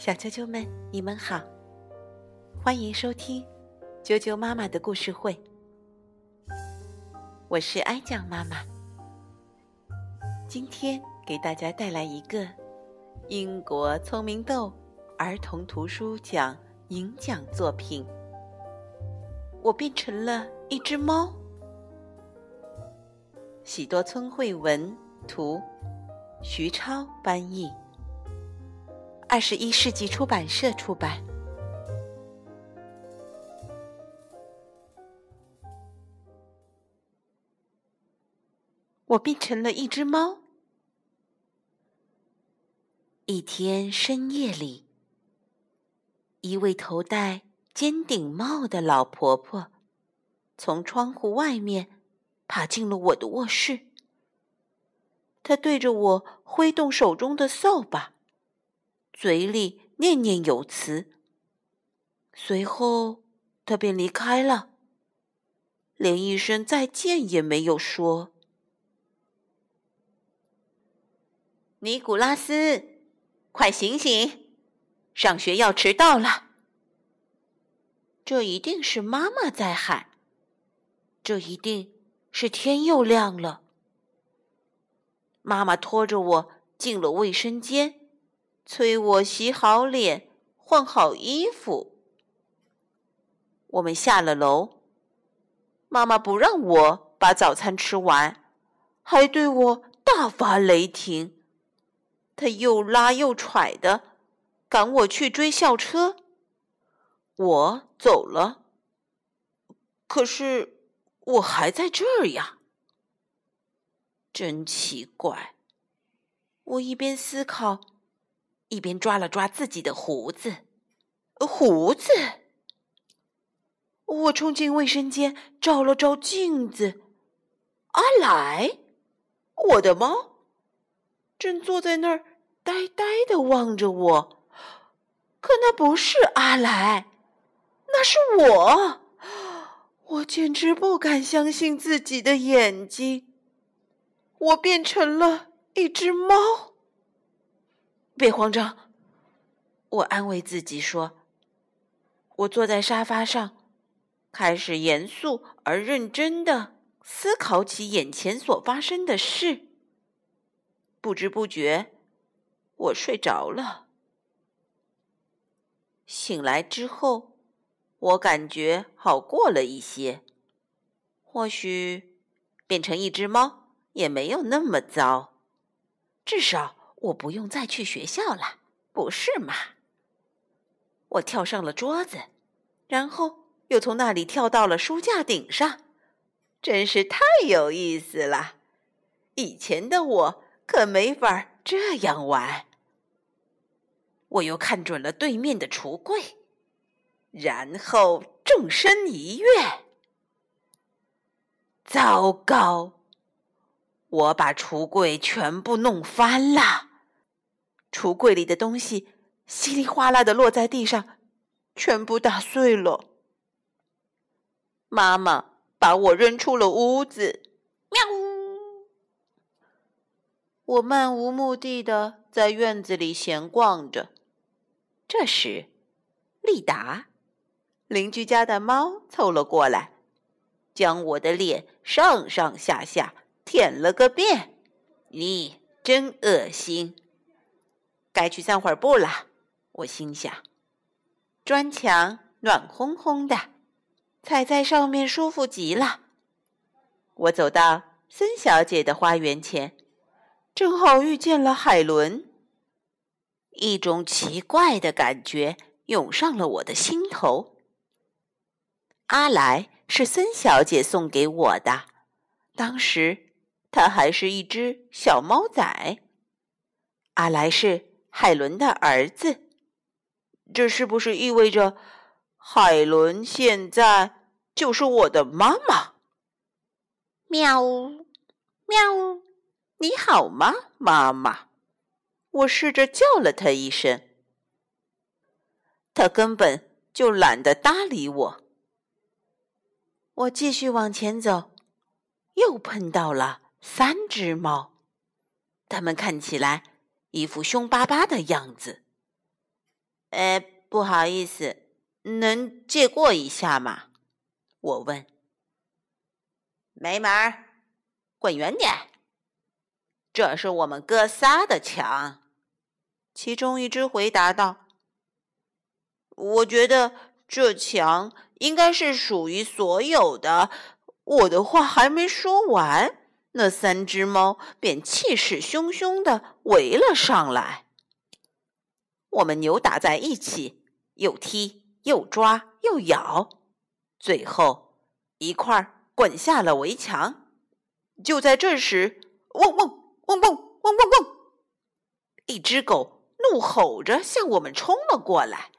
小啾啾们，你们好，欢迎收听啾啾妈妈的故事会。我是哀酱妈妈，今天给大家带来一个英国聪明豆儿童图书奖银奖作品。我变成了一只猫。喜多村绘文图，徐超翻译。二十一世纪出版社出版。我变成了一只猫。一天深夜里，一位头戴尖顶帽的老婆婆从窗户外面爬进了我的卧室。她对着我挥动手中的扫把，嘴里念念有词。随后，他便离开了，连一声再见也没有说。尼古拉斯，快醒醒！上学要迟到了。这一定是妈妈在喊。这一定是天又亮了。妈妈拖着我进了卫生间，催我洗好脸、换好衣服。我们下了楼，妈妈不让我把早餐吃完，还对我大发雷霆。他又拉又踹的，赶我去追校车。我走了，可是我还在这儿呀。真奇怪！我一边思考，一边抓了抓自己的胡子。胡子！我冲进卫生间，照了照镜子。阿来，我的猫，正坐在那儿。呆呆的望着我，可那不是阿来，那是我。我简直不敢相信自己的眼睛，我变成了一只猫。别慌张，我安慰自己说。我坐在沙发上，开始严肃而认真的思考起眼前所发生的事。不知不觉。我睡着了，醒来之后，我感觉好过了一些。或许变成一只猫也没有那么糟，至少我不用再去学校了，不是吗？我跳上了桌子，然后又从那里跳到了书架顶上，真是太有意思了。以前的我可没法这样玩。我又看准了对面的橱柜，然后纵身一跃。糟糕！我把橱柜全部弄翻了，橱柜里的东西稀里哗啦的落在地上，全部打碎了。妈妈把我扔出了屋子。喵呜！我漫无目的的在院子里闲逛着。这时，利达，邻居家的猫凑了过来，将我的脸上上下下舔了个遍。你，真恶心！该去散会儿步了，我心想。砖墙暖烘烘的，踩在上面舒服极了。我走到森小姐的花园前，正好遇见了海伦。一种奇怪的感觉涌上了我的心头。阿来是森小姐送给我的，当时他还是一只小猫仔。阿来是海伦的儿子，这是不是意味着海伦现在就是我的妈妈？喵呜，喵呜，你好吗，妈妈？我试着叫了他一声，他根本就懒得搭理我。我继续往前走，又碰到了三只猫，它们看起来一副凶巴巴的样子。哎，不好意思，能借过一下吗？我问。没门儿，滚远点！这是我们哥仨的墙。其中一只回答道：“我觉得这墙应该是属于所有的。”我的话还没说完，那三只猫便气势汹汹地围了上来。我们扭打在一起，又踢又抓又咬，最后一块儿滚下了围墙。就在这时，汪汪汪汪汪汪汪，一只狗怒吼着向我们冲了过来。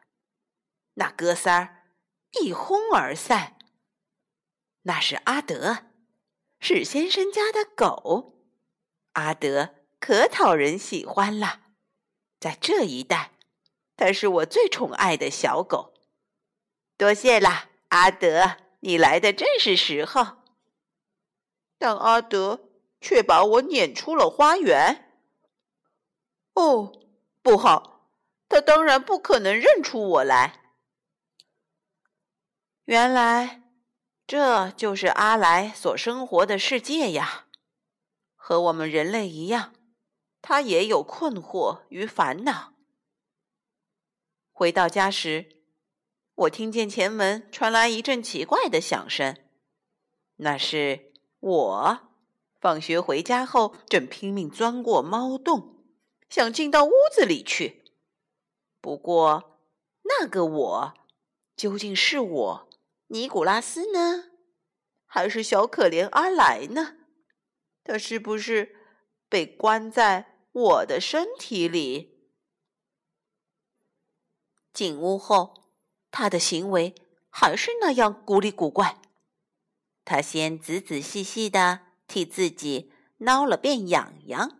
那哥仨儿一哄而散。那是阿德，是先生家的狗。阿德可讨人喜欢了，在这一带，它是我最宠爱的小狗。多谢啦，阿德，你来的正是时候。但阿德却把我撵出了花园。哦，不好，他当然不可能认出我来。原来。这就是阿来所生活的世界呀，和我们人类一样，他也有困惑与烦恼。回到家时，我听见前门传来一阵奇怪的响声，那是我放学回家后正拼命钻过猫洞，想进到屋子里去。不过，那个我究竟是我？尼古拉斯呢，还是小可怜阿莱呢？他是不是被关在我的身体里？进屋后，他的行为还是那样古里古怪。他先仔仔细细的替自己挠了遍痒痒，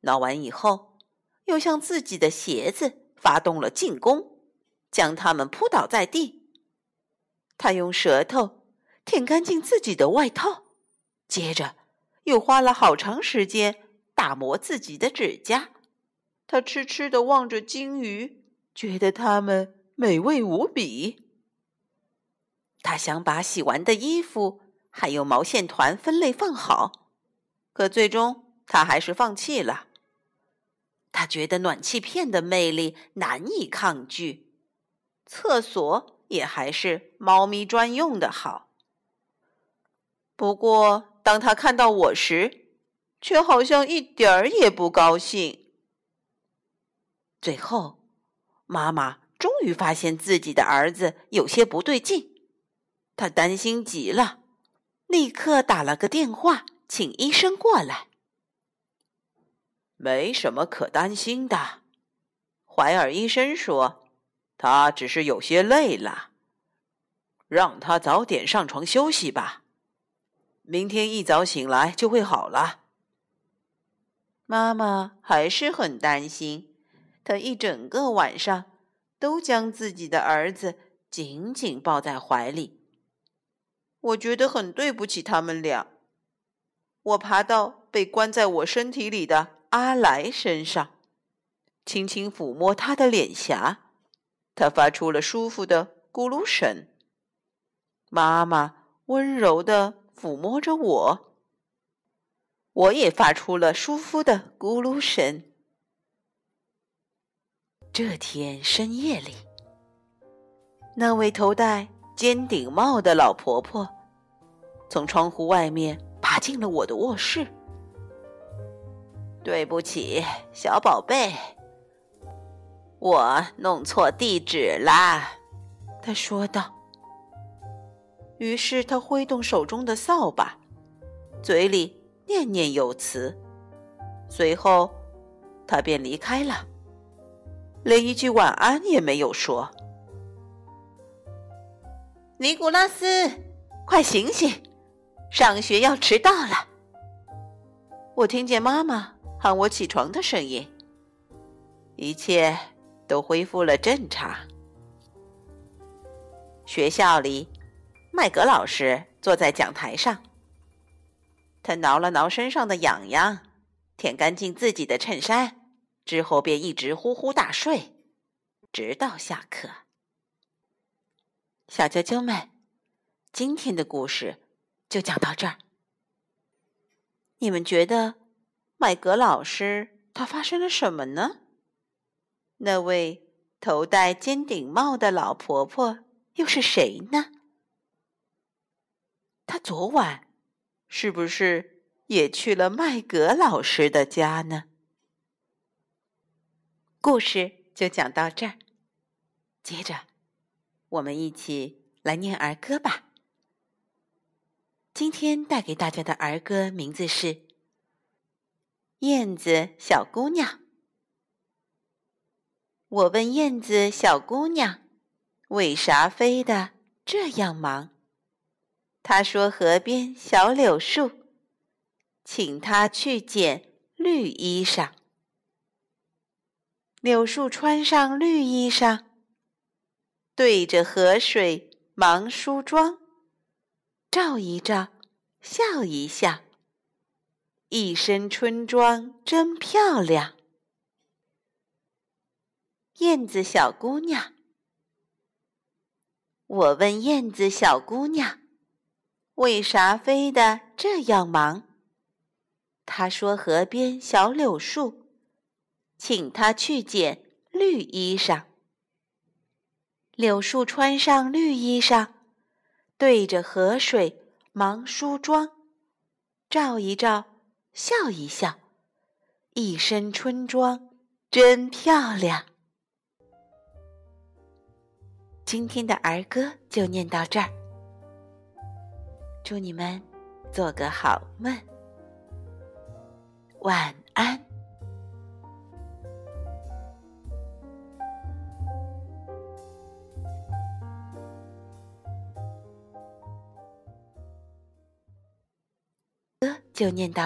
挠完以后，又向自己的鞋子发动了进攻，将它们扑倒在地。他用舌头舔干净自己的外套，接着又花了好长时间打磨自己的指甲。他痴痴地望着金鱼，觉得它们美味无比。他想把洗完的衣服还有毛线团分类放好，可最终他还是放弃了。他觉得暖气片的魅力难以抗拒，厕所。也还是猫咪专用的好。不过，当他看到我时，却好像一点儿也不高兴。最后，妈妈终于发现自己的儿子有些不对劲，她担心极了，立刻打了个电话，请医生过来。没什么可担心的，怀尔医生说。他只是有些累了，让他早点上床休息吧。明天一早醒来就会好了。妈妈还是很担心，她一整个晚上都将自己的儿子紧紧抱在怀里。我觉得很对不起他们俩。我爬到被关在我身体里的阿来身上，轻轻抚摸他的脸颊。他发出了舒服的咕噜声。妈妈温柔的抚摸着我，我也发出了舒服的咕噜声。这天深夜里，那位头戴尖顶帽的老婆婆从窗户外面爬进了我的卧室。对不起，小宝贝。我弄错地址啦，他说道。于是他挥动手中的扫把，嘴里念念有词。随后，他便离开了，连一句晚安也没有说。尼古拉斯，快醒醒，上学要迟到了！我听见妈妈喊我起床的声音。一切。都恢复了正常。学校里，麦格老师坐在讲台上，他挠了挠身上的痒痒，舔干净自己的衬衫，之后便一直呼呼大睡，直到下课。小啾啾们，今天的故事就讲到这儿。你们觉得麦格老师他发生了什么呢？那位头戴尖顶帽的老婆婆又是谁呢？她昨晚是不是也去了麦格老师的家呢？故事就讲到这儿，接着我们一起来念儿歌吧。今天带给大家的儿歌名字是《燕子小姑娘》。我问燕子小姑娘，为啥飞得这样忙？她说：“河边小柳树，请她去捡绿衣裳。柳树穿上绿衣裳，对着河水忙梳妆。”照一照，笑一笑，一身春装真漂亮。燕子小姑娘，我问燕子小姑娘，为啥飞得这样忙？她说：“河边小柳树，请她去捡绿衣裳。柳树穿上绿衣裳。”对着河水忙梳妆，照一照，笑一笑，一身春装真漂亮。今天的儿歌就念到这儿，祝你们做个好梦，晚安。歌就念到。